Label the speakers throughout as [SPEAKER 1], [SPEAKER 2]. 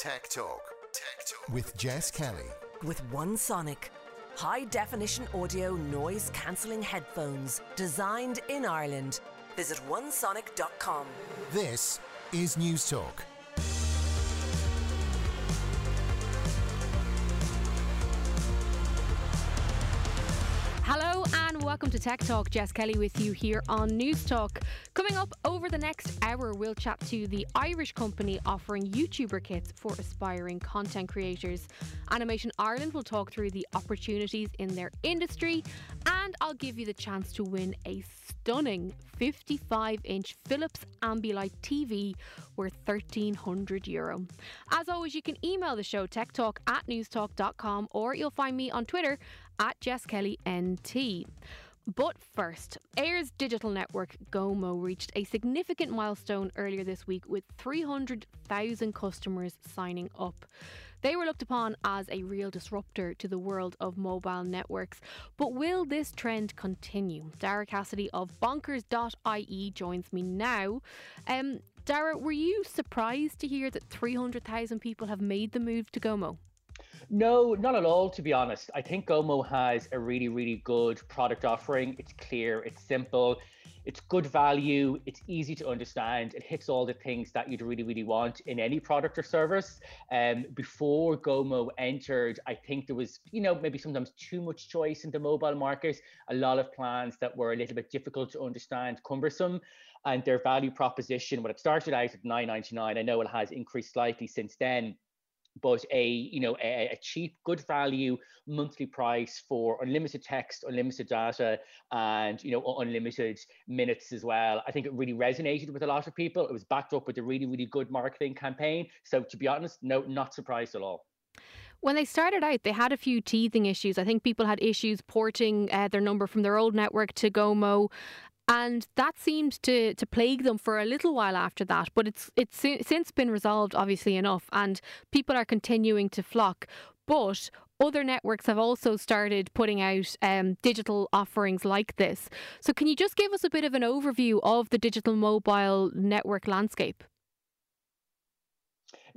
[SPEAKER 1] Tech Talk. Tech Talk. With Jess Kelly.
[SPEAKER 2] With One Sonic. High definition audio noise cancelling headphones designed in Ireland. Visit onesonic.com.
[SPEAKER 1] This is News Talk.
[SPEAKER 3] Welcome to Tech Talk. Jess Kelly with you here on News Talk. Coming up over the next hour, we'll chat to the Irish company offering YouTuber kits for aspiring content creators. Animation Ireland will talk through the opportunities in their industry, and I'll give you the chance to win a stunning 55 inch Philips Ambilight TV worth 1300 euro. As always, you can email the show techtalk at newstalk.com or you'll find me on Twitter at Jess Kelly NT. But first, Eir's digital network Gomo reached a significant milestone earlier this week with 300,000 customers signing up. They were looked upon as a real disruptor to the world of mobile networks. But will this trend continue? Dara Cassidy of bonkers.ie joins me now. Um, Dara, were you surprised to hear that 300,000 people have made the move to Gomo?
[SPEAKER 4] No, not at all, to be honest. I think Gomo has a really, really good product offering. It's clear, it's simple, it's good value, it's easy to understand. It hits all the things that you'd really, really want in any product or service. Um, before Gomo entered, I think there was, you know, maybe sometimes too much choice in the mobile market, a lot of plans that were a little bit difficult to understand, cumbersome. And their value proposition, when it started out at 9.99, I know it has increased slightly since then but a you know a, a, cheap good value monthly price for unlimited text unlimited data and you know unlimited minutes as well. I think it really resonated with a lot of people. It was backed up with a really really good marketing campaign. So to be honest no not surprised at all.
[SPEAKER 3] When they started out, they had a few teething issues. I think people had issues porting uh, their number from their old network to Gomo, and that seemed to to plague them for a little while after that. But it's it's since been resolved, obviously enough, and people are continuing to flock. But other networks have also started putting out um, digital offerings like this. So, can you just give us a bit of an overview of the digital mobile network landscape?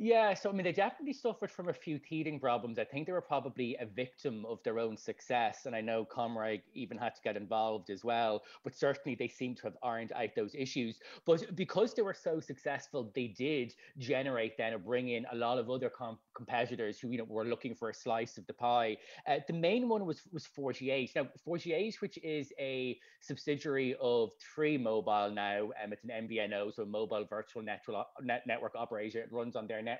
[SPEAKER 4] Yeah, so I mean, they definitely suffered from a few teething problems. I think they were probably a victim of their own success. And I know Comreg even had to get involved as well. But certainly they seem to have ironed out those issues. But because they were so successful, they did generate then or bring in a lot of other com- competitors who you know were looking for a slice of the pie. Uh, the main one was was 48. Now, 48, which is a subsidiary of Three Mobile now, um, it's an MVNO, so a mobile virtual network, net, network operator. It runs on their network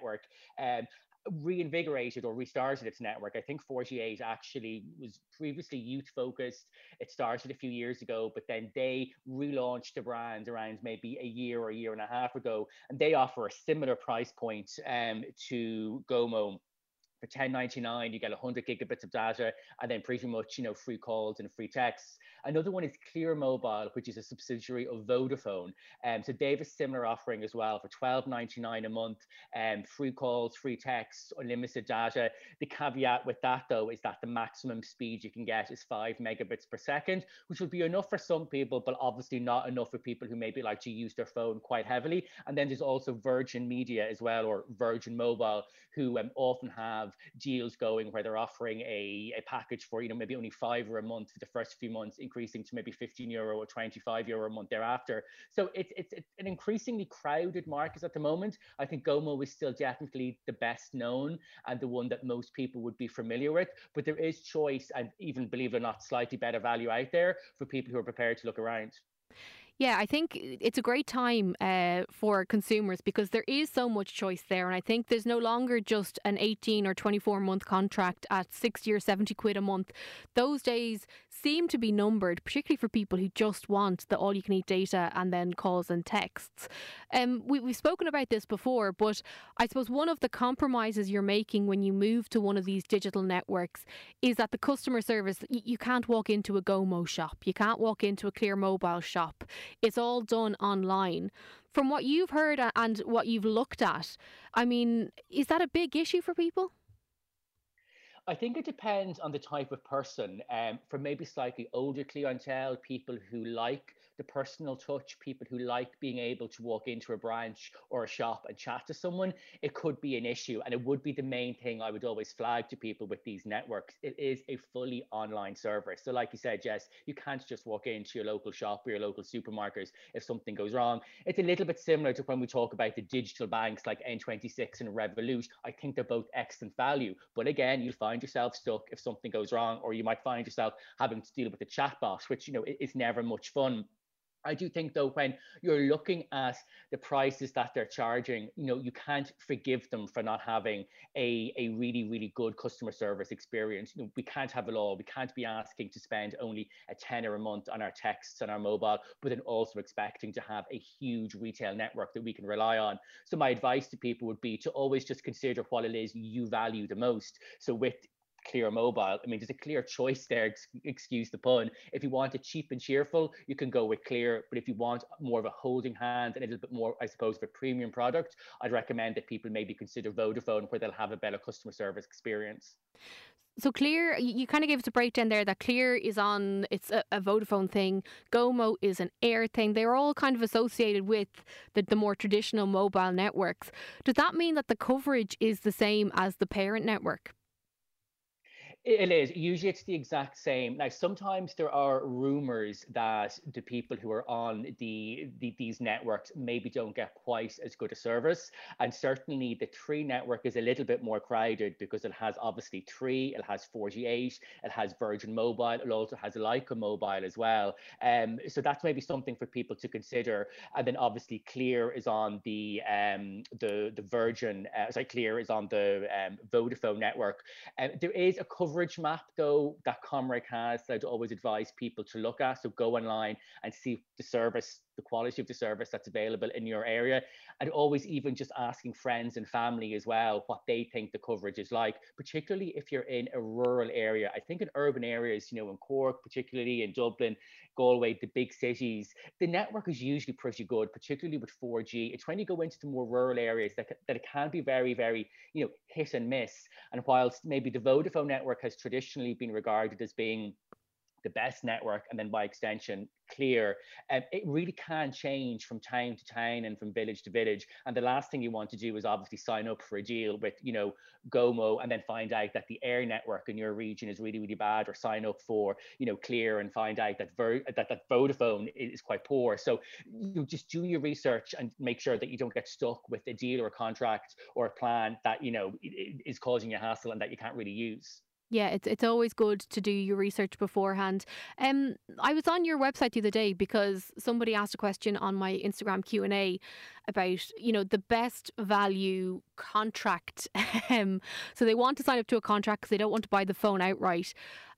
[SPEAKER 4] um, reinvigorated or restarted its network. I think 48 actually was previously youth focused. It started a few years ago, but then they relaunched the brand around maybe a year or a year and a half ago, and they offer a similar price point um, to Gomo for 10.99 you get 100 gigabits of data and then pretty much you know free calls and free texts. Another one is clear mobile which is a subsidiary of vodafone. Um, so they have a similar offering as well for 12.99 a month um, free calls free texts unlimited data. The caveat with that though is that the maximum speed you can get is 5 megabits per second which would be enough for some people but obviously not enough for people who maybe like to use their phone quite heavily. And then there's also virgin media as well or virgin mobile who um, often have deals going where they're offering a, a package for, you know, maybe only five or a month for the first few months, increasing to maybe 15 euro or 25 euro a month thereafter. So it's, it's, it's an increasingly crowded market at the moment. I think Gomo is still definitely the best known and the one that most people would be familiar with, but there is choice and even believe it or not, slightly better value out there for people who are prepared to look around.
[SPEAKER 3] Yeah, I think it's a great time uh, for consumers because there is so much choice there. And I think there's no longer just an 18 or 24 month contract at 60 or 70 quid a month. Those days seem to be numbered, particularly for people who just want the all you can eat data and then calls and texts. Um, we, we've spoken about this before, but I suppose one of the compromises you're making when you move to one of these digital networks is that the customer service, you can't walk into a GoMo shop, you can't walk into a Clear Mobile shop. It's all done online. From what you've heard and what you've looked at, I mean, is that a big issue for people?
[SPEAKER 4] I think it depends on the type of person. Um, for maybe slightly older clientele, people who like the personal touch, people who like being able to walk into a branch or a shop and chat to someone, it could be an issue. And it would be the main thing I would always flag to people with these networks. It is a fully online service. So, like you said, Jess, you can't just walk into your local shop or your local supermarkets if something goes wrong. It's a little bit similar to when we talk about the digital banks like N26 and Revolut. I think they're both excellent value. But again, you'll find yourself stuck if something goes wrong, or you might find yourself having to deal with a chatbot, which you know is never much fun. I do think though when you're looking at the prices that they're charging, you know, you can't forgive them for not having a, a really, really good customer service experience. You know, we can't have it all. We can't be asking to spend only a tenner a month on our texts and our mobile, but then also expecting to have a huge retail network that we can rely on. So my advice to people would be to always just consider what it is you value the most. So with Clear Mobile. I mean, there's a clear choice there, excuse the pun. If you want it cheap and cheerful, you can go with Clear. But if you want more of a holding hand and a little bit more, I suppose, of a premium product, I'd recommend that people maybe consider Vodafone where they'll have a better customer service experience.
[SPEAKER 3] So Clear, you kind of gave us a breakdown there that Clear is on, it's a, a, Vodafone thing, Gomo is an Eir thing. They're all kind of associated with the, the more traditional mobile networks. Does that mean that the coverage is the same as the parent network?
[SPEAKER 4] It is. Usually it's the exact same. Now, sometimes there are rumors that the people who are on the, the, these networks maybe don't get quite as good a service. And certainly the Three network is a little bit more crowded because it has obviously Three, it has 48, it has Virgin Mobile, it also has Lyca Mobile as well. Um, so that's maybe something for people to consider. And then obviously Clear is on the um, the the Virgin, uh, sorry, Clear is on the um, Vodafone network. Uh, there is a cover coverage map though that Comreg has that I'd always advise people to look at. So go online and see the service, the quality of the service that's available in your area. And always even just asking friends and family as well what they think the coverage is like, particularly if you're in a rural area. I think in urban areas, you know, in Cork, particularly in Dublin, Galway, the big cities, the network is usually pretty good, particularly with 4G. It's when you go into the more rural areas that, that it can be very, very, you know, hit and miss. And whilst maybe the Vodafone network has traditionally been regarded as being the best network, and then by extension, clear. Um, it really can change from town to town and from village to village. And the last thing you want to do is obviously sign up for a deal with, you know, Gomo and then find out that the Eir network in your region is really, really bad, or sign up for, you know, Clear and find out that Ver- that, that Vodafone is quite poor. So you just do your research and make sure that you don't get stuck with a deal or a contract or a plan that, you know, is causing you hassle and that you can't really use.
[SPEAKER 3] Yeah, it's it's always good to do your research beforehand. Um, I was on your website the other day because somebody asked a question on my Instagram Q and A about you know the best value contract. Um, so they want to sign up to a contract because they don't want to buy the phone outright.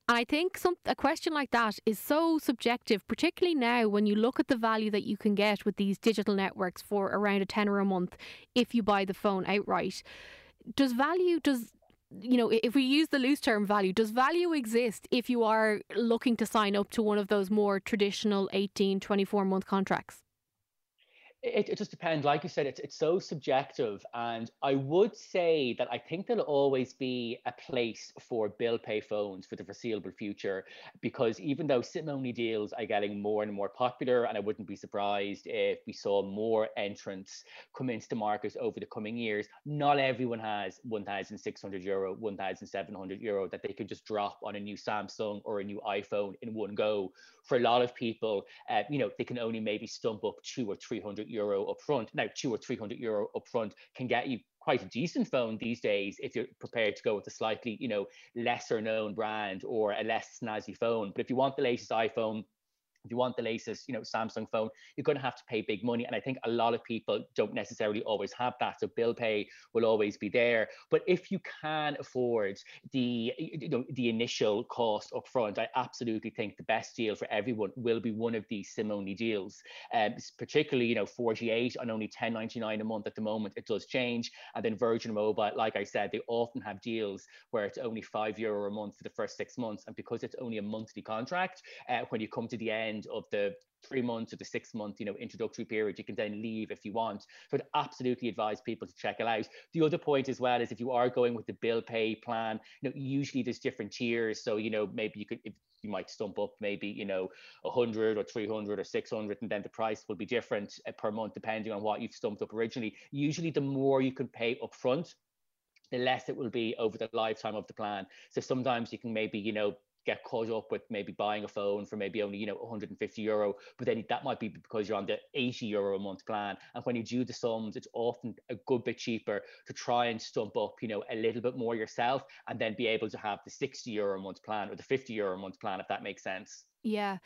[SPEAKER 3] And I think some a question like that is so subjective, particularly now when you look at the value that you can get with these digital networks for around a tenner a month if you buy the phone outright. Does value does you know, if we use the loose term value, does value exist if you are looking to sign up to one of those more traditional 18, 24 month contracts?
[SPEAKER 4] It, it just depends. Like you said, it's it's so subjective, and I would say that I think there'll always be a place for bill pay phones for the foreseeable future, because even though SIM only deals are getting more and more popular, and I wouldn't be surprised if we saw more entrants come into the market over the coming years. Not everyone has 1,600 euro, 1,700 euro that they could just drop on a new Samsung or a new iPhone in one go. For a lot of people, uh, you know, they can only maybe stump up two or three hundred euro upfront. Now, two or three hundred euro upfront can get you quite a decent phone these days if you're prepared to go with a slightly, you know, lesser known brand or a less snazzy phone. But if you want the latest iPhone, if you want the latest, you know, Samsung phone, you're going to have to pay big money. And I think a lot of people don't necessarily always have that. So bill pay will always be there. But if you can afford the, you know, the initial cost up front, I absolutely think the best deal for everyone will be one of these SIM only deals. Um, particularly, you know, 48 on only 10.99 a month at the moment. It does change. And then Virgin Mobile, like I said, they often have deals where it's only five euro a month for the first six months. And because it's only a monthly contract, uh, when you come to the end, end of the three months or the six month, you know, introductory period. You can then leave if you want. So I'd absolutely advise people to check it out. The other point as well is if you are going with the bill pay plan, you know, usually there's different tiers. So, you know, maybe you could, if you might stump up maybe, you know, 100 or 300 or 600, and then the price will be different uh, per month depending on what you've stumped up originally. Usually the more you can pay upfront, the less it will be over the lifetime of the plan. So sometimes you can maybe, you know, get caught up with maybe buying a phone for maybe only you know 150 euro but then that might be because you're on the 80 euro a month plan. And when you do the sums it's often a good bit cheaper to try and stump up you know a little bit more yourself and then be able to have the 60 euro a month plan or the 50 euro a month plan if that makes sense.
[SPEAKER 3] Yeah.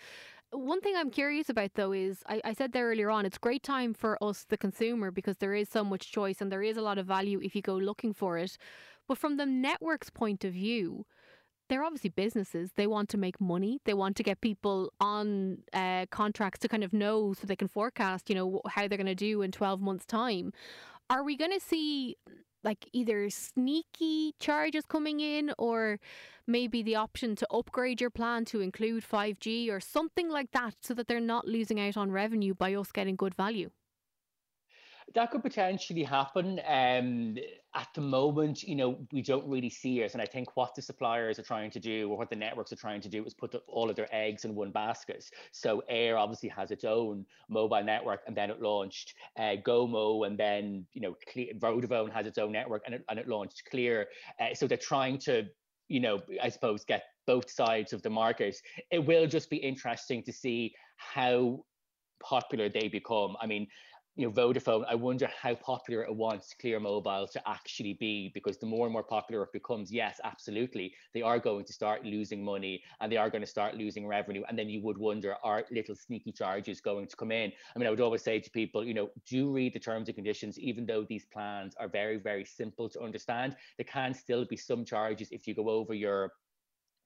[SPEAKER 3] One thing I'm curious about though is I, I, said there earlier on, it's great time for us, the consumer, because there is so much choice and there is a lot of value if you go looking for it. But from the network's point of view, they're obviously businesses. They want to make money. They want to get people on uh, contracts to kind of know so they can forecast, you know, how they're going to do in 12 months' time. Are we going to see like either sneaky charges coming in or maybe the option to upgrade your plan to include 5G or something like that so that they're not losing out on revenue by us getting good value?
[SPEAKER 4] that could potentially happen. Um, at the moment, you know, we don't really see it. And I think what the suppliers are trying to do or what the networks are trying to do is put the, all of their eggs in one basket. So Eir obviously has its own mobile network and then it launched uh, Gomo and then, you know, Vodafone has its own network and it, and it launched Clear. Uh, so they're trying to, you know, I suppose get both sides of the market. It will just be interesting to see how popular they become. I mean, you know, Vodafone, I wonder how popular it wants Clear Mobile to actually be because the more and more popular it becomes, yes, absolutely, they are going to start losing money and they are going to start losing revenue. And then you would wonder, are little sneaky charges going to come in? I mean, I would always say to people, you know, do read the terms and conditions, even though these plans are very, very simple to understand, there can still be some charges if you go over your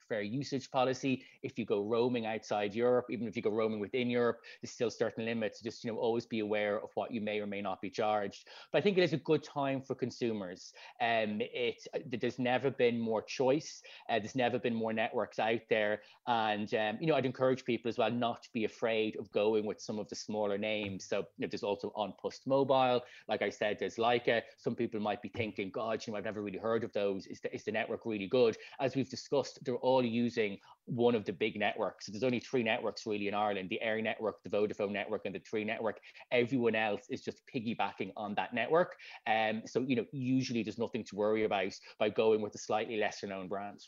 [SPEAKER 4] fair usage policy. If you go roaming outside Europe, even if you go roaming within Europe, there's still certain limits. Just you know, always be aware of what you may or may not be charged. But I think it is a good time for consumers. Um, it there's never been more choice. Uh, there's never been more networks out there, and um, you know, I'd encourage people as well not to be afraid of going with some of the smaller names. So you know, there's also An Post Mobile. Like I said, there's Lyca. Some people might be thinking, God, you know, I've never really heard of those. Is the, is the network really good? As we've discussed, they're all all using one of the big networks. There's only three networks really in Ireland the Eir network, the Vodafone network, and the Three network. Everyone else is just piggybacking on that network. Um, so, you know, usually there's nothing to worry about by going with a slightly lesser known brand.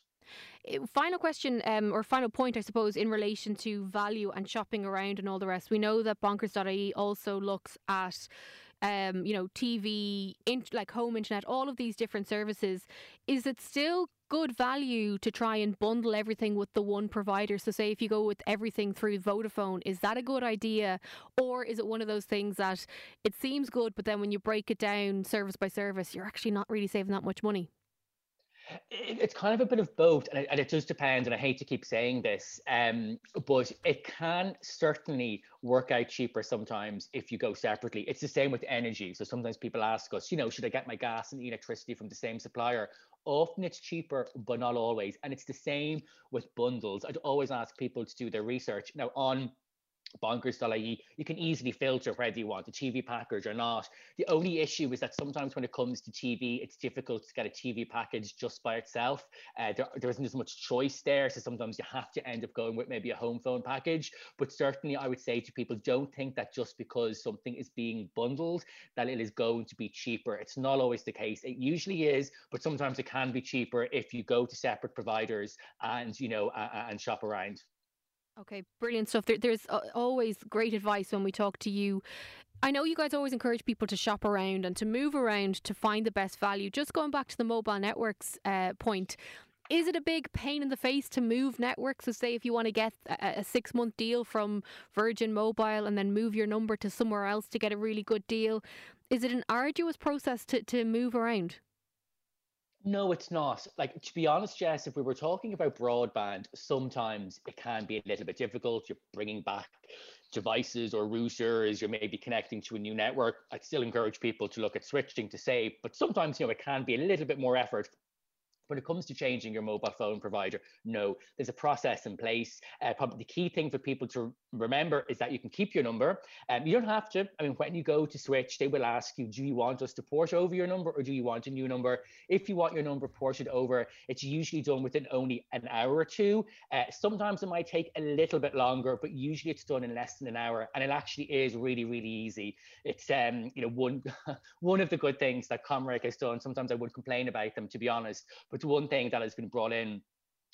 [SPEAKER 3] Eh, final question, um, or final point, I suppose, in relation to value and shopping around and all the rest. We know that bonkers.ie also looks at um, you know, TV, in, like home internet, all of these different services. Is it still good value to try and bundle everything with the one provider? So, say if you go with everything through Vodafone, is that a good idea? Or is it one of those things that it seems good, but then when you break it down service by service, you're actually not really saving that much money?
[SPEAKER 4] It's kind of a bit of both, and it, and it does depend. And I hate to keep saying this, um, but it can certainly work out cheaper sometimes if you go separately. It's the same with energy. So sometimes people ask us, you know, should I get my gas and electricity from the same supplier? Often it's cheaper, but not always. And it's the same with bundles. I'd always ask people to do their research. Now on bonkers.ie, you can easily filter whether you want a TV package or not. The only issue is that sometimes when it comes to TV, it's difficult to get a TV package just by itself. Uh, there, there isn't as much choice there. So sometimes you have to end up going with maybe a home phone package. But certainly, I would say to people, don't think that just because something is being bundled, that it is going to be cheaper. It's not always the case. It usually is, but sometimes it can be cheaper if you go to separate providers and, you know, uh, and shop around.
[SPEAKER 3] Okay, brilliant stuff. There, there's always great advice when we talk to you. I know you guys always encourage people to shop around and to move around to find the best value. Just going back to the mobile networks uh, point, is it a big pain in the face to move networks? So, say if you want to get a, a six month deal from Virgin Mobile and then move your number to somewhere else to get a really good deal, is it an arduous process to, to move around?
[SPEAKER 4] No, it's not. Like, to be honest, Jess, if we were talking about broadband, sometimes it can be a little bit difficult. You're bringing back devices or routers, you're maybe connecting to a new network. I'd still encourage people to look at switching to save, but sometimes, you know, it can be a little bit more effort when it comes to changing your mobile phone provider, no, there's a process in place. Uh, probably the key thing for people to remember is that you can keep your number. Um, you don't have to. I mean, when you go to switch, they will ask you, do you want us to port over your number or do you want a new number? If you want your number ported over, it's usually done within only an hour or two. Uh, sometimes it might take a little bit longer, but usually it's done in less than an hour. And it actually is really, really easy. It's um, you know, one one of the good things that Comreg has done. Sometimes I would complain about them, to be honest, one thing that has been brought in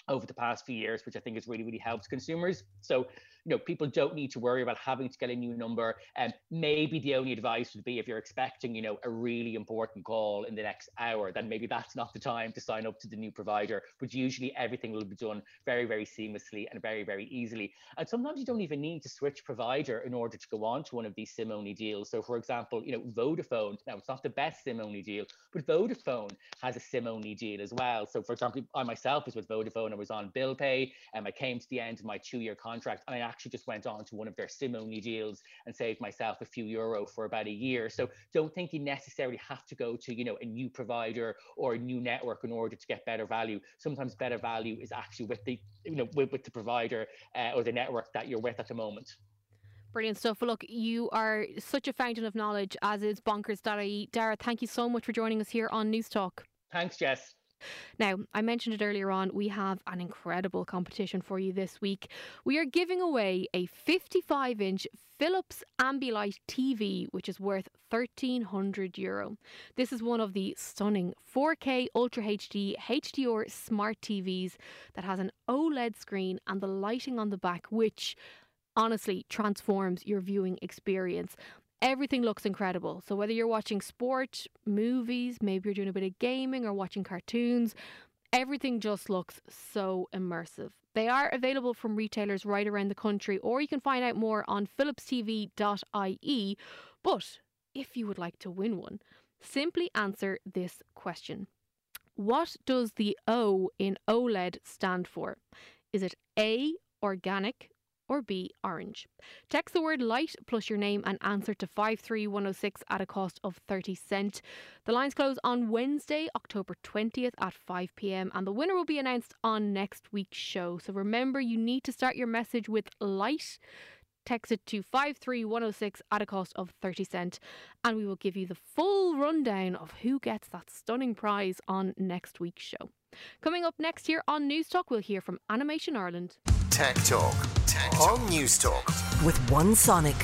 [SPEAKER 4] over the past few years, which I think has really, really helped consumers. So you know, people don't need to worry about having to get a new number. And maybe the only advice would be if you're expecting, you know, a really important call in the next hour, then maybe that's not the time to sign up to the new provider. But usually everything will be done very, very seamlessly and very, very easily. And sometimes you don't even need to switch provider in order to go on to one of these SIM only deals. So for example, you know, Vodafone, now it's not the best SIM only deal, but Vodafone has a SIM only deal as well. So for example, I myself was with Vodafone, I was on bill pay and I came to the end of my two year contract and I actually just went on to one of their sim only deals and saved myself a few euro for about a year. So don't think you necessarily have to go to, you know, a new provider or a new network in order to get better value. Sometimes better value is actually with the, you know, with, with the provider uh, or the network that you're with at the moment.
[SPEAKER 3] Brilliant stuff. Well, look, you are such a fountain of knowledge, as is bonkers.ie. Dara, thank you so much for joining us here on News Talk.
[SPEAKER 4] Thanks, Jess.
[SPEAKER 3] Now, I mentioned it earlier on, we have an incredible competition for you this week. We are giving away a 55 inch Philips Ambilight TV, which is worth 1300 euro. This is one of the stunning 4K Ultra HD HDR smart TVs that has an OLED screen and the lighting on the back, which honestly transforms your viewing experience everything looks incredible. So whether you're watching sport, movies, maybe you're doing a bit of gaming or watching cartoons, everything just looks so immersive. They are available from retailers right around the country, or you can find out more on philipstv.ie. But if you would like to win one, simply answer this question What does the O in OLED stand for? Is it A, organic, or B, orange. Text the word light plus your name and answer to 53106 at a cost of 30 cent. The lines close on Wednesday, October 20th at 5 pm and the winner will be announced on next week's show. So remember you need to start your message with light text it to 53106 at a cost of 30 cent and we will give you the full rundown of who gets that stunning prize on next week's show. Coming up next here on Newstalk, we'll hear from Animation Ireland.
[SPEAKER 1] Tech Talk. Tech Talk. On Newstalk.
[SPEAKER 2] With one Sonic.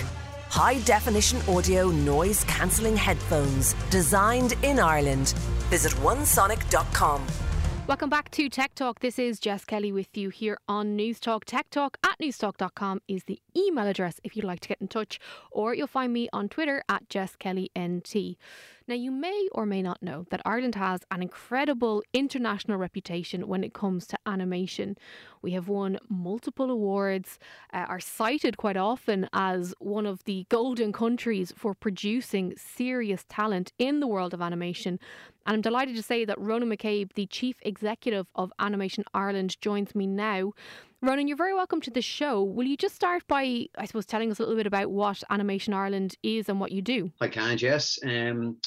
[SPEAKER 2] High definition audio noise cancelling headphones designed in Ireland. Visit onesonic.com.
[SPEAKER 3] Welcome back to Tech Talk. This is Jess Kelly with you here on Newstalk. Tech Talk at newstalk.com is the email address if you'd like to get in touch, or you'll find me on Twitter at JessKellyNT. Now, you may or may not know that Ireland has an incredible international reputation when it comes to animation. We have won multiple awards, uh, are cited quite often as one of the golden countries for producing serious talent in the world of animation. And I'm delighted to say that Ronan McCabe, the Chief Executive of Animation Ireland, joins me now. Ronan, you're very welcome to the show. Will you just start by, I suppose, telling us a little bit about what Animation Ireland is and what you do?
[SPEAKER 5] I can, Jess. Um,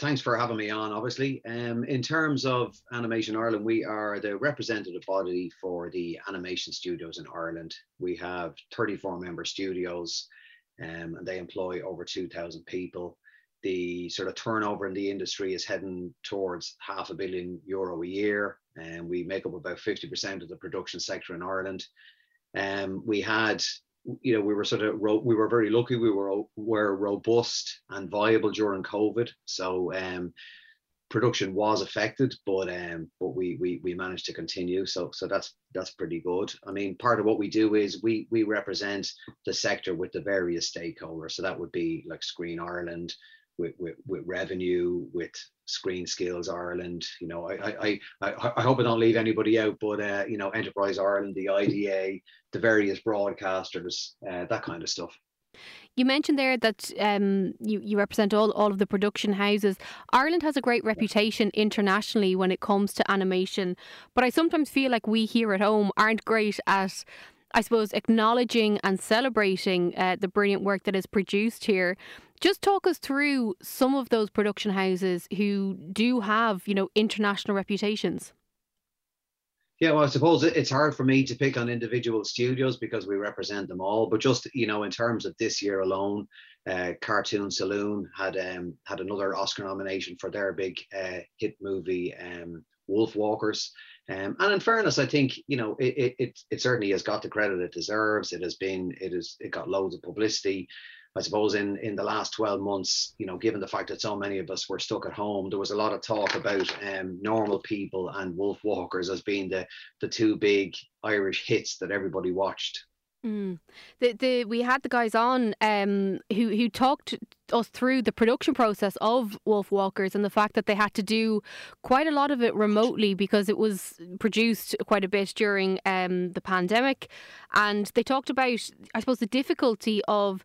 [SPEAKER 5] thanks for having me on, obviously. Um, in terms of Animation Ireland, we are the representative body for the animation studios in Ireland. We have 34 member studios um, and they employ over 2,000 people. The sort of turnover in the industry is heading towards half a billion euro a year, and we make up about 50% of the production sector in Ireland. Um, we had you know we were sort of we were very lucky we were were robust and viable during covid. So um production was affected but um but we we we managed to continue. So so that's that's pretty good. I mean part of what we do is we we represent the sector with the various stakeholders. So that would be like screen ireland with, with, with revenue, with Screen Skills Ireland. You know, I, I, I, I hope I don't leave anybody out, but, uh, you know, Enterprise Ireland, the IDA, the various broadcasters, uh, that kind of stuff.
[SPEAKER 3] You mentioned there that um, you, you represent all, all of the production houses. Ireland has a great reputation internationally when it comes to animation, but I sometimes feel like we here at home aren't great at I suppose, acknowledging and celebrating uh, the brilliant work that is produced here. Just talk us through some of those production houses who do have, you know, international reputations.
[SPEAKER 5] Yeah, well, I suppose it's hard for me to pick on individual studios because we represent them all. But just you know, in terms of this year alone, uh, Cartoon Saloon had um, had another Oscar nomination for their big uh, hit movie, um, Wolfwalkers. Um, and in fairness, I think you know it, it it certainly has got the credit it deserves. It has been it is it got loads of publicity. I suppose in in the last 12 months, you know, given the fact that so many of us were stuck at home, there was a lot of talk about um, normal people and Wolfwalkers as being the the two big Irish hits that everybody watched.
[SPEAKER 3] Mm. The the we had the guys on um who who talked us through the production process of Wolf Walkers and the fact that they had to do quite a lot of it remotely because it was produced quite a bit during um the pandemic and they talked about I suppose the difficulty of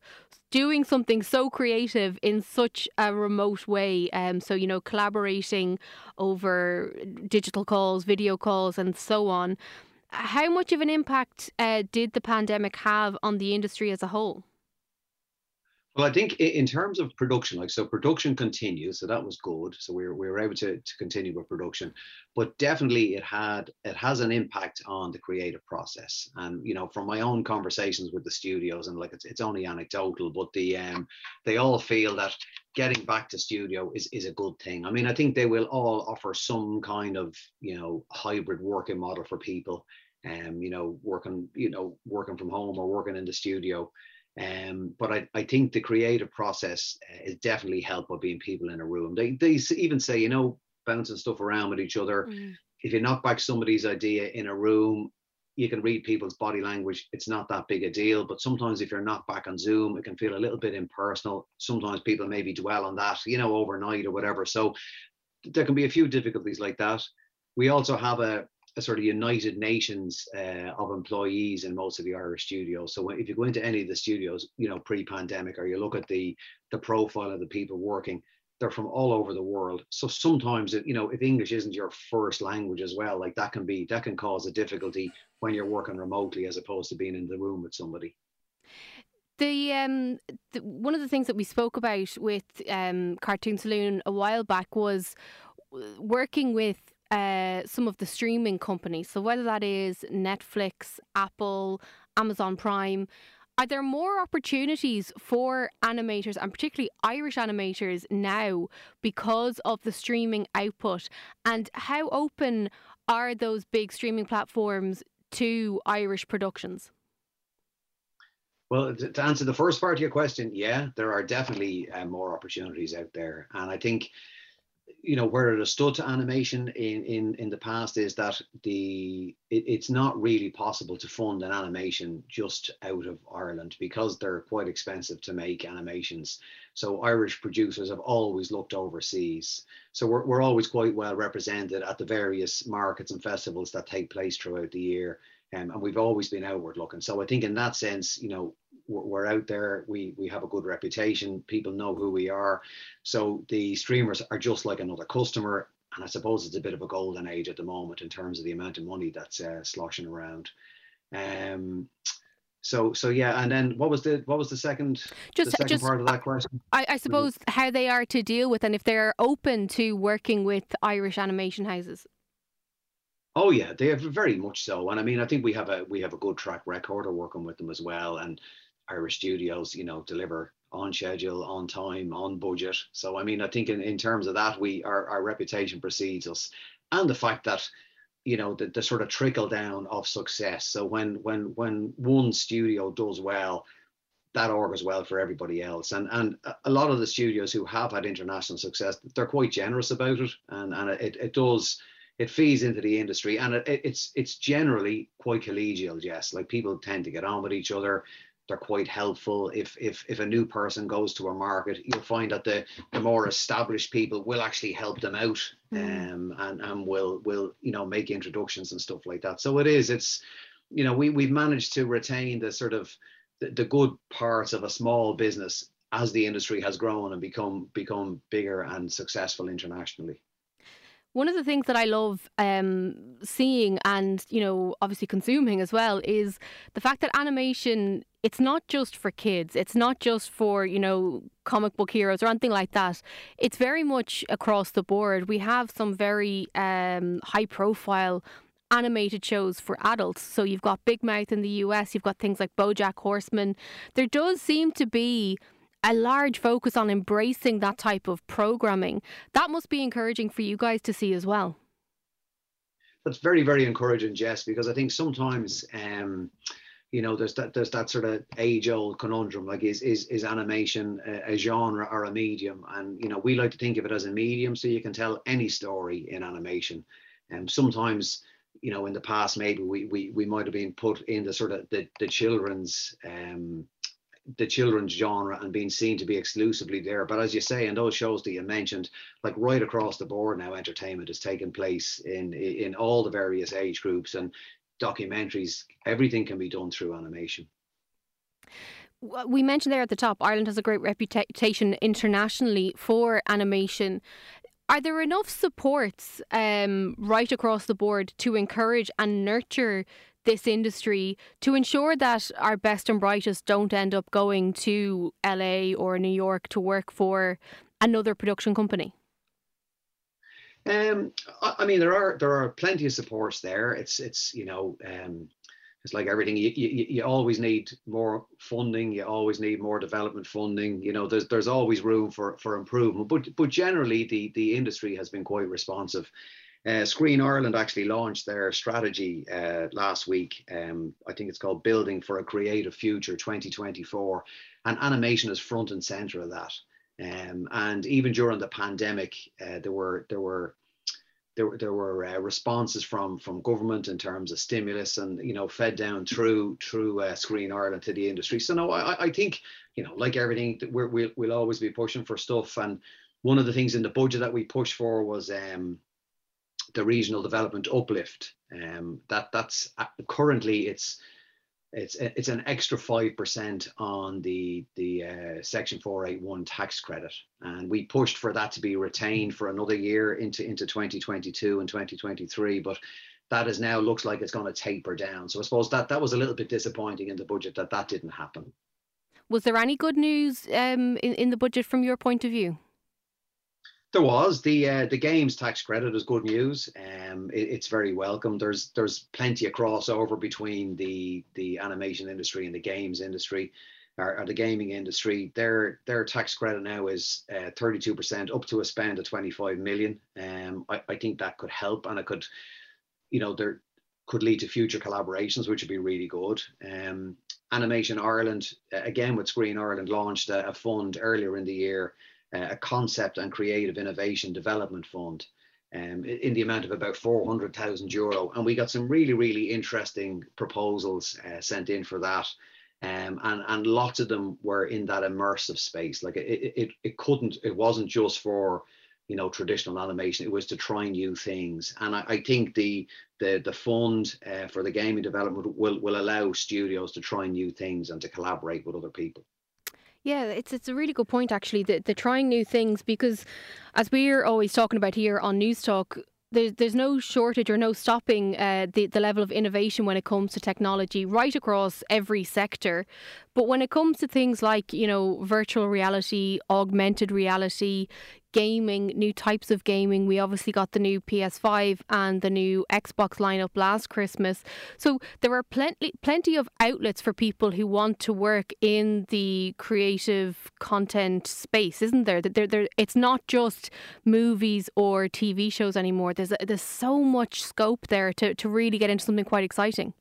[SPEAKER 3] doing something so creative in such a remote way um so you know collaborating over digital calls video calls and so on how much of an impact uh, did the pandemic have on the industry as a whole?
[SPEAKER 5] Well, I think in terms of production, like so, production continues, so that was good. So we were, we were able to, to continue with production, but definitely it had it has an impact on the creative process. And you know, from my own conversations with the studios, and like it's it's only anecdotal, but the um they all feel that getting back to studio is is a good thing. I mean, I think they will all offer some kind of you know hybrid working model for people um, you know, working, you know, working from home or working in the studio. Um, but I, I think the creative process uh, is definitely helped by being people in a room. They, they even say, you know, bouncing stuff around with each other. Mm. If you knock back somebody's idea in a room, you can read people's body language. It's not that big a deal. But sometimes if you're knocked back on Zoom, it can feel a little bit impersonal. Sometimes people maybe dwell on that, you know, overnight or whatever. So there can be a few difficulties like that. We also have a, a sort of United Nations uh, of employees in most of the Irish studios. So if you go into any of the studios, you know, pre-pandemic, or you look at the the profile of the people working, they're from all over the world. So sometimes, you know, if English isn't your first language as well, like that can be that can cause a difficulty when you're working remotely as opposed to being in the room with somebody.
[SPEAKER 3] The um the, one of the things that we spoke about with um Cartoon Saloon a while back was working with uh, some of the streaming companies. So whether that is Netflix, Apple, Amazon Prime, are there more opportunities for animators and particularly Irish animators now because of the streaming output? And how open are those big streaming platforms to Irish productions?
[SPEAKER 5] Well, to answer the first part of your question, yeah, there are definitely uh, more opportunities out there. And I think you know where it has stood to animation in in in the past is that the it, it's not really possible to fund an animation just out of Ireland because they're quite expensive to make animations. So Irish producers have always looked overseas. So we're we're always quite well represented at the various markets and festivals that take place throughout the year. Um, and we've always been outward looking. So I think in that sense, you know, we're out there. We we have a good reputation. People know who we are. So the streamers are just like another customer. And I suppose it's a bit of a golden age at the moment in terms of the amount of money that's uh, sloshing around. Um, so so yeah, and then what was the what was the second just, the second just, part of that question?
[SPEAKER 3] I, I suppose mm-hmm. how they are to deal with and if they're open to working with Irish animation houses.
[SPEAKER 5] Oh yeah, they have very much so, and I mean, I think we have a we have a good track record of working with them as well, and Irish studios, you know, deliver on schedule, on time, on budget. So I mean, I think in, in terms of that, we our, our reputation precedes us, and the fact that you know the, the sort of trickle down of success. So when when when one studio does well, that augurs well for everybody else. And and a lot of the studios who have had international success, they're quite generous about it, and and it, it does it feeds into the industry and it, it's it's generally quite collegial yes like people tend to get on with each other they're quite helpful. If if if a new person goes to a market, you'll find that the the more established people will actually help them out, mm. um, and and will will you know make introductions and stuff like that. So it is. It's you know we we've managed to retain the sort of the, the good parts of a small business as the industry has grown and become become bigger and successful internationally.
[SPEAKER 3] One of the things that I love um, seeing and, you know, obviously consuming as well is the fact that animation, it's not just for kids. It's not just for, you know, comic book heroes or anything like that. It's very much across the board. We have some very um, high profile animated shows for adults. So you've got Big Mouth in the US, you've got things like BoJack Horseman. There does seem to be a large focus on embracing that type of programming. That must be encouraging for you guys to see as well.
[SPEAKER 5] That's very, very encouraging, Jess, because I think sometimes, um, you know, there's that there's that sort of age-old conundrum, like is is is animation a, a, genre or a medium? And you know, we like to think of it as a medium, so you can tell any story in animation. And um, sometimes, you know, in the past, maybe we we we might have been put in the sort of the the children's um, the children's genre and being seen to be exclusively there. But as you say, in those shows that you mentioned, like right across the board now, entertainment is taking place in in all the various age groups and documentaries. Everything can be done through animation.
[SPEAKER 3] We mentioned there at the top, Ireland has a great reputation internationally for animation. Are there enough supports um, right across the board to encourage and nurture this industry to ensure that our best and brightest don't end up going to LA or New York to work for another production company?
[SPEAKER 5] Um, I mean, there are there are plenty of supports there. It's it's you know, um, it's like everything. You, you you always need more funding. You always need more development funding. You know, there's there's always room for for improvement. But but generally, the the industry has been quite responsive. Uh, Screen Ireland actually launched their strategy uh, last week. Um, I think it's called Building for a Creative Future 2024, and animation is front and center of that. Um, and even during the pandemic, uh, there were there were there, there were uh, responses from from government in terms of stimulus and you know fed down through through uh, Screen Ireland to the industry. So no, I, I think you know like everything, we're, we'll we'll always be pushing for stuff. And one of the things in the budget that we pushed for was um, the regional development uplift. Um, that that's uh, currently it's it's it's an extra five percent on the the uh, Section four eight one tax credit, and we pushed for that to be retained for another year into into twenty twenty two and twenty twenty three, but that is now looks like it's going to taper down. So I suppose that that was a little bit disappointing in the budget that that didn't happen.
[SPEAKER 3] Was there any good news um, in in the budget from your point of view?
[SPEAKER 5] There was the uh, the games tax credit is good news. Um, it, it's very welcome. There's there's plenty of crossover between the the animation industry and the games industry, or, or the gaming industry. Their their tax credit now is uh, 32% up to a spend of 25 million. Um, I, I think that could help, and it could, you know, there could lead to future collaborations, which would be really good. Um, Animation Ireland, again with Screen Ireland, launched a, a fund earlier in the year uh, a concept and creative innovation development fund um, in the amount of about 400,000 euro. And we got some really, really interesting proposals uh, sent in for that. Um, and, and lots of them were in that immersive space. Like it, it, it couldn't, it wasn't just for, you know, traditional animation. It was to try new things. And I, I think the, the, the fund uh, for the gaming development will, will allow studios to try new things and to collaborate with other people.
[SPEAKER 3] Yeah, it's it's a really good point actually. The the trying new things because as we're always talking about here on Newstalk, there's there's no shortage or no stopping uh, the the level of innovation when it comes to technology right across every sector. But when it comes to things like you know virtual reality, augmented reality, gaming, new types of gaming. We obviously got the new PS5 and the new Xbox lineup last Christmas. So there are plenty plenty of outlets for people who want to work in the creative content space, isn't there? That there, there, it's not just movies or TV shows anymore. There's there's so much scope there to to really get into something quite exciting.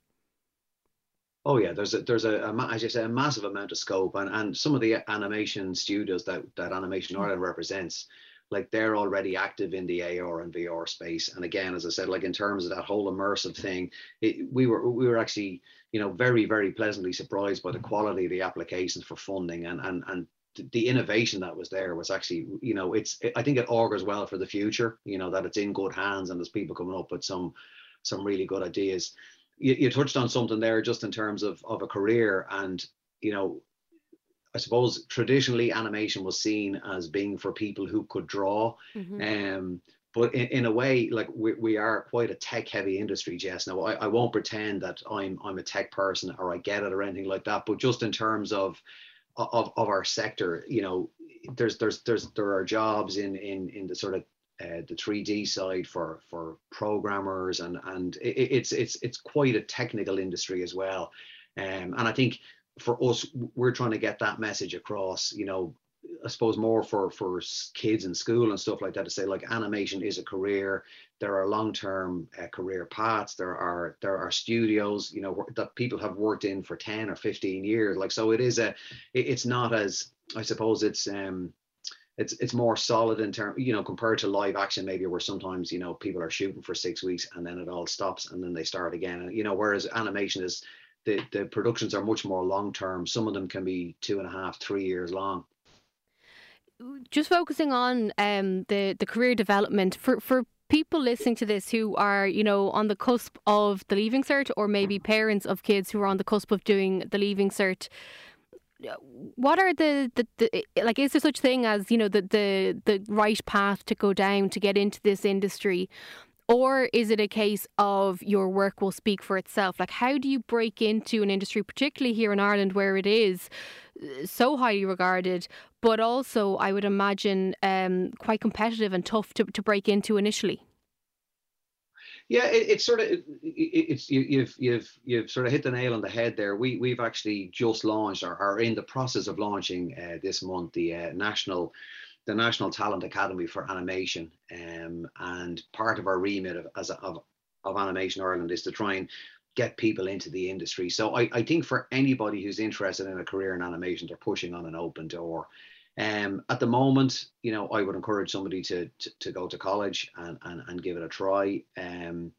[SPEAKER 5] Oh yeah, there's a there's a, a as you say a massive amount of scope, and and some of the animation studios that that Animation mm. Ireland represents, like they're already active in the AR and VR space. And again, as I said, like in terms of that whole immersive thing, it, we were we were actually you know very very pleasantly surprised by the mm. quality of the applications for funding and and and the innovation that was there was actually you know it's i think it augurs well for the future you know that it's in good hands and there's people coming up with some some really good ideas you, you touched on something there just in terms of of a career and you know I suppose traditionally animation was seen as being for people who could draw. Mm-hmm. Um, but in, in a way, like we, we are quite a tech heavy industry, Jess. Now, I, I won't pretend that I'm I'm a tech person or I get it or anything like that. But just in terms of of, of our sector, you know, there's there's there's there are jobs in in in the sort of uh, the 3D side for for programmers and and it, it's it's it's quite a technical industry as well. Um, and I think for us, we're trying to get that message across. You know, I suppose more for for kids in school and stuff like that to say like animation is a career. There are long term uh, career paths. There are there are studios you know that people have worked in for ten or fifteen years. Like so, it is a. It, it's not as I suppose it's um it's it's more solid in term you know compared to live action maybe where sometimes you know people are shooting for six weeks and then it all stops and then they start again. And you know whereas animation is the the productions are much more long term some of them can be two and a half three years long.
[SPEAKER 3] Just focusing on um, the the career development for for people listening to this who are you know on the cusp of the leaving cert or maybe parents of kids who are on the cusp of doing the leaving cert what are the, the, the like is there such thing as you know the, the the right path to go down to get into this industry? Or is it a case of your work will speak for itself? Like how do you break into an industry particularly here in Ireland where it is uh, so highly regarded but also I would imagine um, quite competitive and tough to, to break into initially
[SPEAKER 5] yeah, it, it's sort of it, it's you, you've you've you've sort of hit the nail on the head there. We we've actually just launched or are in the process of launching uh, this month the uh, national the National Talent Academy for Animation, um, and part of our remit of, as a, of of Animation Ireland is to try and get people into the industry. So I, I think for anybody who's interested in a career in animation, they're pushing on an open door. Um, at the moment, you know, I would encourage somebody to to, to go to college and, and, and give it a try. Um,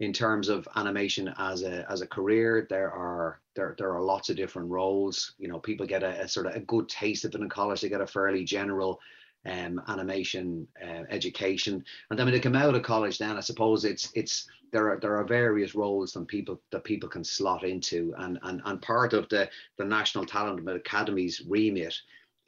[SPEAKER 5] in terms of animation as a as a career, there are there there are lots of different roles. You know, people get a, a sort of a good taste of it in college. They get a fairly general um, animation uh, education, and then when they come out of college, then I suppose it's it's there are there are various roles that people that people can slot into, and and and part of the the National Talent Academy's remit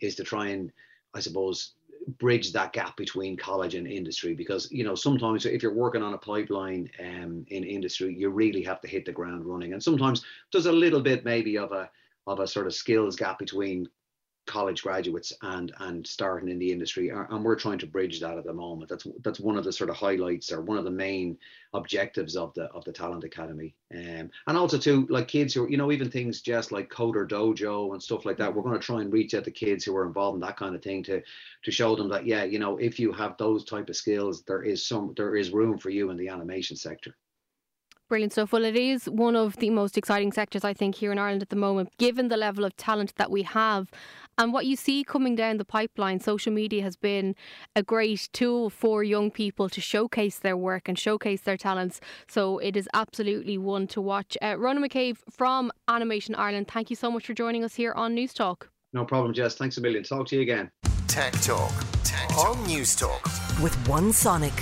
[SPEAKER 5] is to try and, I suppose, bridge that gap between college and industry because you know sometimes if you're working on a pipeline um, in industry you really have to hit the ground running. And sometimes there's a little bit maybe of a of a sort of skills gap between college graduates and and starting in the industry and we're trying to bridge that at the moment. That's that's one of the sort of highlights or one of the main objectives of the of the talent academy. Um, and also too like kids who are, you know even things just like CoderDojo and stuff like that we're going to try and reach out to kids who are involved in that kind of thing to to show them that yeah you know if you have those type of skills there is some there is room for you in the animation sector
[SPEAKER 3] Brilliant stuff. Well, it is one of the most exciting sectors, I think, here in Ireland at the moment, given the level of talent that we have. And what you see coming down the pipeline, social media has been a great tool for young people to showcase their work and showcase their talents. So it is absolutely one to watch. Uh, Ronan McCabe from Animation Ireland, thank you so much for joining us here on Newstalk.
[SPEAKER 5] No problem, Jess. Thanks a million. Talk to you again.
[SPEAKER 1] Tech Talk. Tech Talk. On Newstalk.
[SPEAKER 2] With One Sonic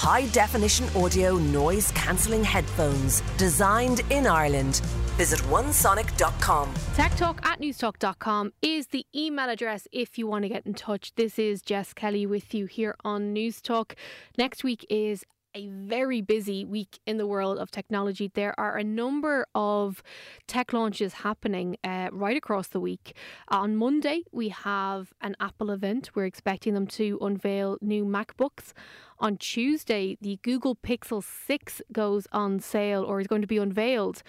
[SPEAKER 2] high definition audio noise cancelling headphones designed in Ireland. Visit onesonic.com.
[SPEAKER 3] Tech Talk at newstalk.com is the email address if you want to get in touch. This is Jess Kelly with you here on Newstalk. Next week is a very busy week in the world of technology. There are a number of tech launches happening uh, right across the week. On Monday, we have an Apple event. We're expecting them to unveil new MacBooks. On Tuesday, the Google Pixel 6 goes on sale or is going to be unveiled.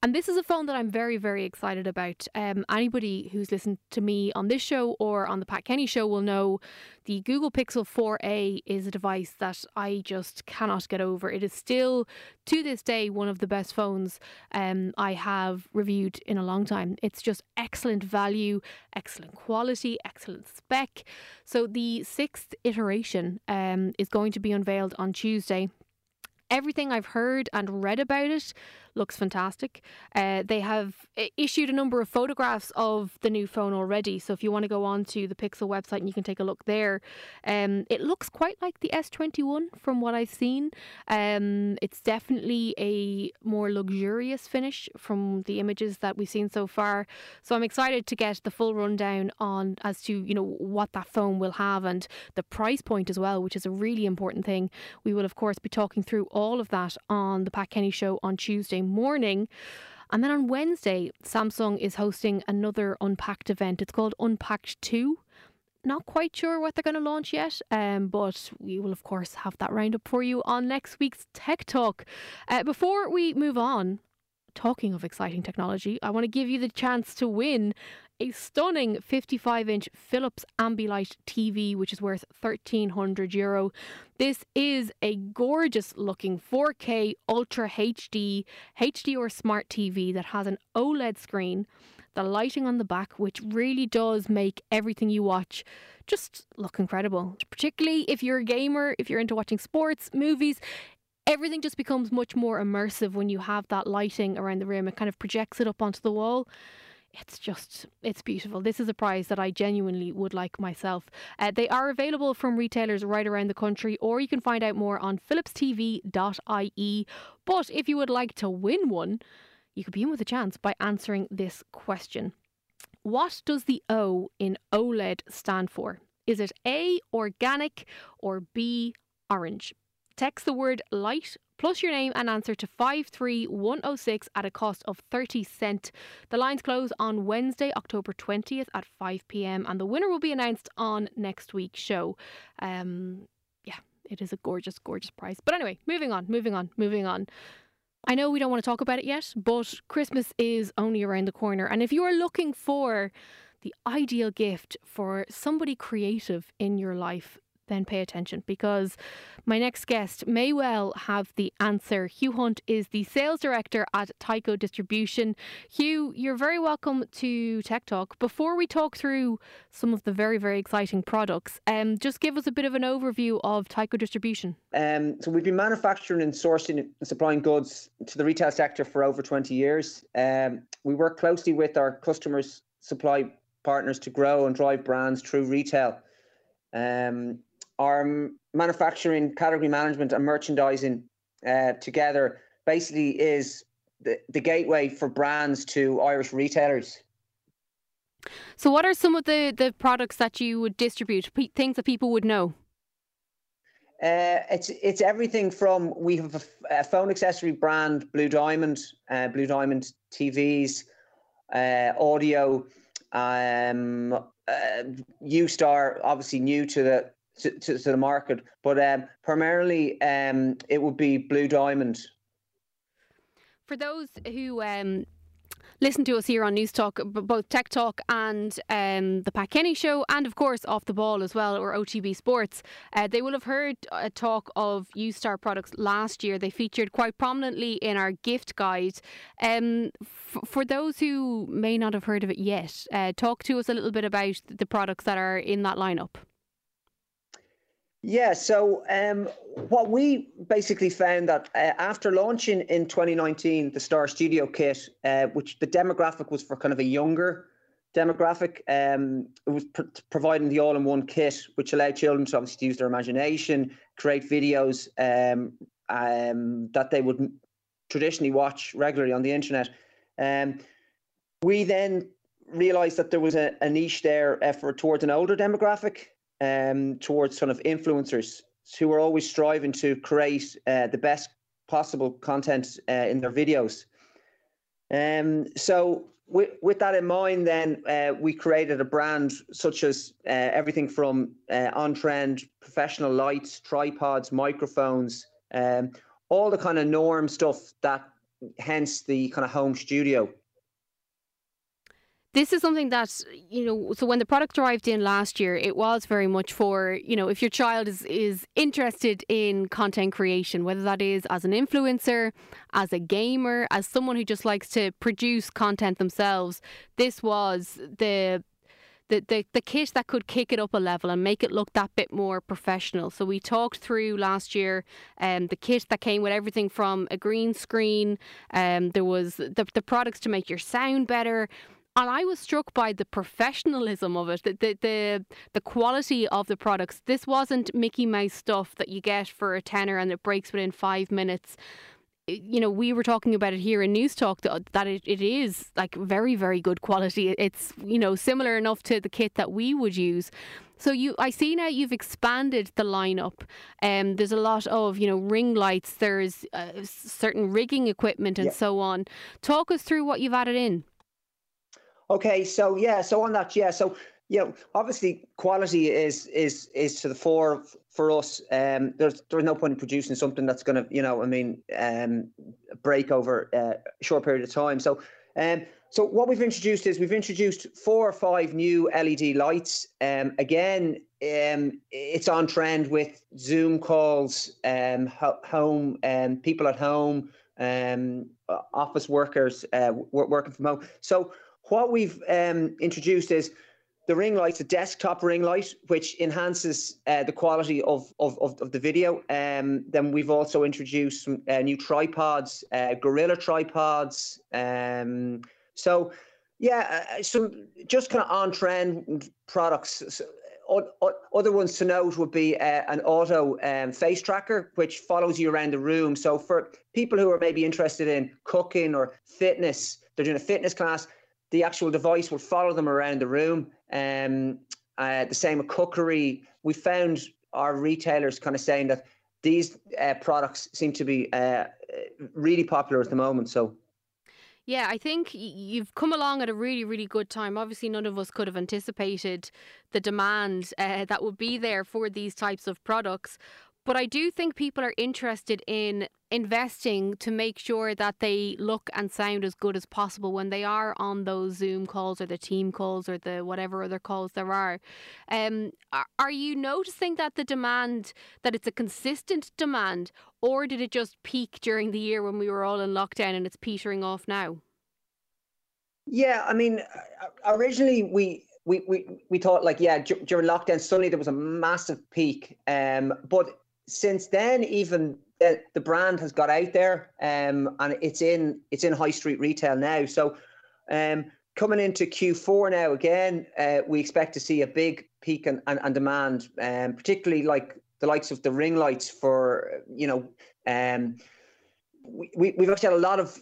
[SPEAKER 3] And this is a phone that I'm very, very excited about. Um, anybody who's listened to me on this show or on the Pat Kenny show will know the Google Pixel 4a is a device that I just cannot get over. It is still, to this day, one of the best phones um, I have reviewed in a long time. It's just excellent value, excellent quality, excellent spec. So the sixth iteration um, is going to be unveiled on Tuesday. Everything I've heard and read about it looks fantastic. Uh, they have uh, issued a number of photographs of the new phone already. So if you want to go on to the Pixel website and you can take a look there, um, it looks quite like the S21 from what I've seen. Um, it's definitely a more luxurious finish from the images that we've seen so far. So I'm excited to get the full rundown on as to you know what that phone will have and the price point as well, which is a really important thing. We will of course be talking through all of that on the Pat Kenny show on Tuesday morning. And then on Wednesday, Samsung is hosting another Unpacked event. It's called Unpacked 2. not quite sure what they're going to launch yet, um, but we will, of course, have that roundup for you on next week's Tech Talk. Uh, before we move on, talking of exciting technology, I want to give you the chance to win a stunning 55 inch Philips Ambilight TV, which is worth 1300 euro. This is a gorgeous looking 4K Ultra HD, HD or Smart TV that has an OLED screen the lighting on the back, which really does make everything you watch just look incredible. Particularly if you're a gamer, if you're into watching sports, movies, everything just becomes much more immersive when you have that lighting around the room. It kind of projects it up onto the wall. It's just, it's beautiful. This is a prize that I genuinely would like myself. Uh, they are available from retailers right around the country, or you can find out more on philipstv.ie. But if you would like to win one, you could be in with a chance by answering this question. What does the O in OLED stand for? Is it A, organic, or B, orange? Text the word light plus your name and answer to 53106 at a cost of 30 cent. The lines close on Wednesday, October 20th at 5 pm, and the winner will be announced on next week's show. Um, yeah, it is a gorgeous, gorgeous prize. But anyway, moving on, moving on, moving on. I know we don't want to talk about it yet, but Christmas is only around the corner. And if you are looking for the ideal gift for somebody creative in your life, then pay attention because my next guest may well have the answer. Hugh Hunt is the sales director at Tyco Distribution. Hugh, you're very welcome to Tech Talk. Before we talk through some of the very, very exciting products, um, just give us a bit of an overview of Tyco Distribution.
[SPEAKER 6] Um, so we've been manufacturing and sourcing and supplying goods to the retail sector for over 20 years. Um, we work closely with our customers, supply partners to grow and drive brands through retail. Um, our manufacturing, category management, and merchandising uh, together basically is the, the gateway for brands to Irish retailers.
[SPEAKER 3] So, what are some of the, the products that you would distribute, things that people would know?
[SPEAKER 6] Uh, it's it's everything from we have a, a phone accessory brand, Blue Diamond, uh, Blue Diamond TVs, uh, audio, um, uh, U-Star, obviously new to the to, to, to the market. But um, primarily, um, it would be Blue Diamond.
[SPEAKER 3] For those who um, listen to us here on Newstalk, both Tech Talk and um, the Pat Kenny Show, and of course Off the Ball as well, or OTB Sports. Uh, they will have heard a talk of U-Star products last year. They featured quite prominently in our gift guide. Um, f- for those who may not have heard of it yet, uh, talk to us a little bit about the products that are in that lineup.
[SPEAKER 6] Yeah, so um, what we basically found that uh, after launching in 2019 the Star Studio kit, uh, which the demographic was for kind of a younger demographic, um, it was pr- providing the all-in-one kit, which allowed children to obviously use their imagination, create videos um, um, that they would traditionally watch regularly on the internet. Um, we then realized that there was a, a niche there uh, for towards an older demographic um, towards kind of influencers who are always striving to create uh, the best possible content uh, in their videos. Um, so with, with that in mind, then uh, we created a brand such as uh, everything from uh, on-trend professional lights, tripods, microphones, um, all the kind of norm stuff that hence the kind of home studio
[SPEAKER 3] this is something that you know so when the product arrived in last year it was very much for you know if your child is is interested in content creation whether that is as an influencer as a gamer as someone who just likes to produce content themselves this was the the, the, the kit that could kick it up a level and make it look that bit more professional. So we talked through last year um, the kit that came with everything from a green screen, um, there was the, the products to make your sound better, and I was struck by the professionalism of it, the, the the the quality of the products. This wasn't Mickey Mouse stuff that you get for a tenner and it breaks within five minutes. You know, we were talking about it here in Newstalk that, that it, it is like very, very good quality. It's, you know, similar enough to the kit that we would use. So you, I see now you've expanded the lineup. Um, there's a lot of you know ring lights. There's uh, certain rigging equipment and yeah. so on. Talk us through what you've added in.
[SPEAKER 6] Okay, so yeah, so on that, yeah, so Yeah, obviously quality is is is to the fore for us. Um, there's there's no point in producing something that's going to, you know, I mean, um, break over a short period of time. So, um, so what we've introduced is we've introduced four or five new LED lights. Um, again, um, it's on trend with Zoom calls, um, ho- home, um, people at home, um, office workers uh, working from home. So what we've um, introduced is the ring light, a desktop ring light, which enhances uh, the quality of, of, of, of, the video. Um, then we've also introduced some uh, new tripods, uh, Gorilla tripods. Um, so, yeah, uh, some just kind of on trend products. So, other ones to note would be uh, an auto um, face tracker, which follows you around the room. So, for people who are maybe interested in cooking or fitness, they're doing a fitness class, the actual device will follow them around the room. Um, uh, the same with cookery. We found our retailers kind of saying that these uh, products seem to be uh, really popular at the moment. So.
[SPEAKER 3] Yeah, I think you've come along at a really, really good time. Obviously, none of us could have anticipated the demand uh, that would be there for these types of products. But I do think people are interested in investing to make sure that they look and sound as good as possible when they are on those Zoom calls or the team calls or the whatever other calls there are. Um, are you noticing that the demand, that it's a consistent demand, or did it just peak during the year when we were all in lockdown and it's petering off now?
[SPEAKER 6] Yeah, I mean, originally we we we, we thought like yeah during lockdown suddenly there was a massive peak um but since then, even the, the brand has got out there, um, and it's in it's in high street retail now. So, um, coming into Q4 now again, uh, we expect to see a big peak and and, and demand, um, particularly like the likes of the ring lights for you know, um, we, we we've actually had a lot of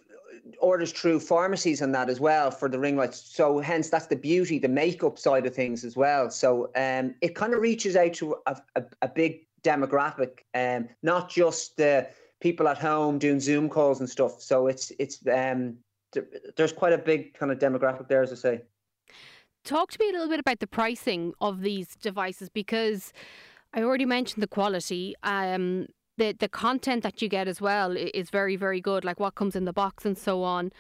[SPEAKER 6] orders through pharmacies and that as well for the ring lights. So hence that's the beauty, the makeup side of things as well. So um, it kind of reaches out to a, a, a big demographic, um, not just the people at home doing Zoom calls and stuff. So it's it's um, there's quite a big kind of demographic there, as I say.
[SPEAKER 3] Talk to me a little bit about the pricing of these devices because I already mentioned the quality. Um, the the content that you get as well is very very good, like what comes in the box and so on.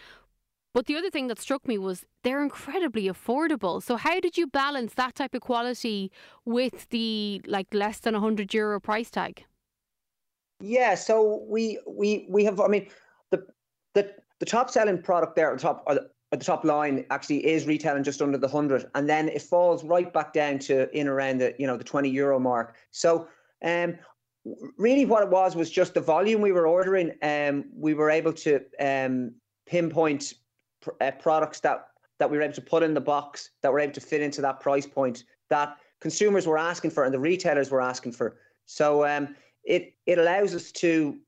[SPEAKER 3] But the other thing that struck me was they're incredibly affordable. So how did you balance that type of quality with the like less than 100 euro price tag?
[SPEAKER 6] Yeah, so we we we have I mean the the the top selling product there at the top at the top line actually is retailing just under the 100 and then it falls right back down to in around the you know the 20 euro mark. So um really what it was was just the volume we were ordering um we were able to um pinpoint uh, products that that we were able to put in the box that were able to fit into that price point that consumers were asking for and the retailers were asking for. So um, it it allows us to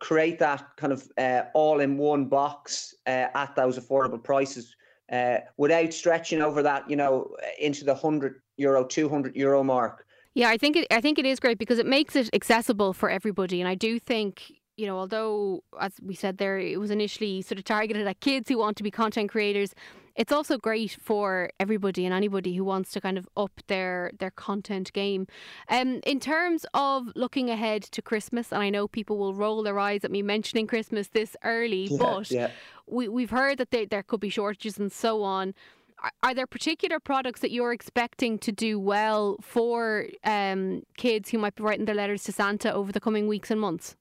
[SPEAKER 6] create that kind of uh, all in one box uh, at those affordable prices uh, without stretching over that you know into the 100 euro 200 euro mark
[SPEAKER 3] yeah i think it i think it is great because it makes it accessible for everybody and i do think you know, although, as we said there, it was initially sort of targeted at kids who want to be content creators, it's also great for everybody and anybody who wants to kind of up their their content game. Um, in terms of looking ahead to Christmas, and I know people will roll their eyes at me mentioning Christmas this early, yeah, but yeah. we we've heard that there there could be shortages and so on. Are, are there particular products that you're expecting to do well for um, kids who might be writing their letters to Santa over the coming weeks and months?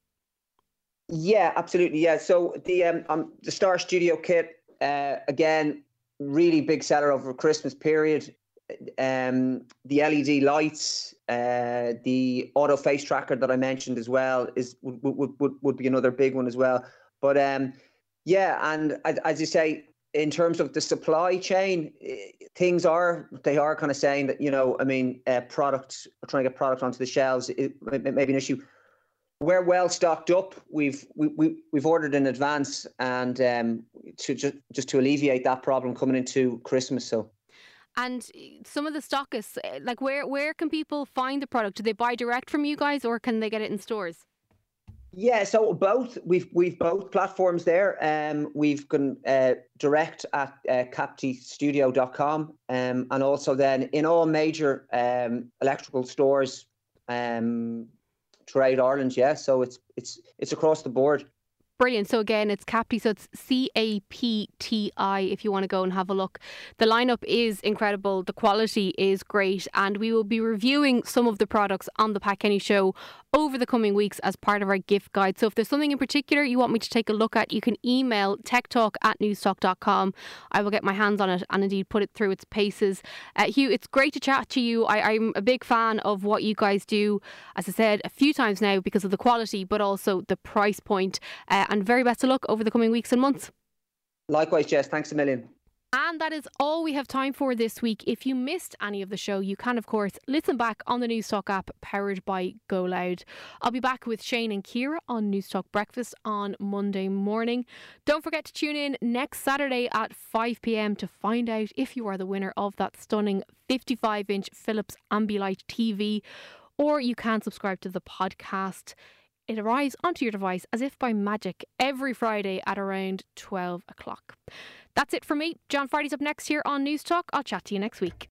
[SPEAKER 6] Yeah, absolutely. Yeah. So the um, um the Star Studio kit uh, again, really big seller over Christmas period. Um, the LED lights, uh, the auto face tracker that I mentioned as well is would would would, would be another big one as well. But um, yeah, and as you say, in terms of the supply chain, eh, things are they are kind of saying that you know, I mean, uh, product trying to get product onto the shelves it, it may be an issue we're well stocked up. We've we, we we've ordered in advance, and um, to just just to alleviate that problem coming into Christmas. So.
[SPEAKER 3] And some of the stockists, eh, like where where can people find the product? Do they buy direct from you guys, or can they get it in stores?
[SPEAKER 6] Yeah, so both we've we've both platforms there. Um, we've gone uh, direct at uh, captistudio.com um, and also then in all major um, electrical stores um, throughout Ireland. Yeah, so it's it's it's across the board.
[SPEAKER 3] Brilliant. So again, it's Capti. So it's C A P T I if you want to go and have a look. The lineup is incredible. The quality is great. And we will be reviewing some of the products on the Pat Kenny show over the coming weeks as part of our gift guide. So if there's something in particular you want me to take a look at, you can email techtalk at newstalk.com. I will get my hands on it and indeed put it through its paces. Uh, Hugh, it's great to chat to you. I, I'm a big fan of what you guys do, as I said a few times now, because of the quality, but also the price point. Uh, and very best of luck over the coming weeks and months.
[SPEAKER 6] Likewise, Jess. Thanks a million.
[SPEAKER 3] And that is all we have time for this week. If you missed any of the show, you can, of course, listen back on the Newstalk app powered by GoLoud. I'll be back with Shane and Ciara on Newstalk Breakfast on Monday morning. Don't forget to tune in next Saturday at 5 pm to find out if you are the winner of that stunning 55 inch Philips Ambilight TV, or you can subscribe to the podcast. It arrives onto your device as if by magic every Friday at around 12 o'clock. That's it for me. John Friday's up next here on Newstalk. I'll chat to you next week.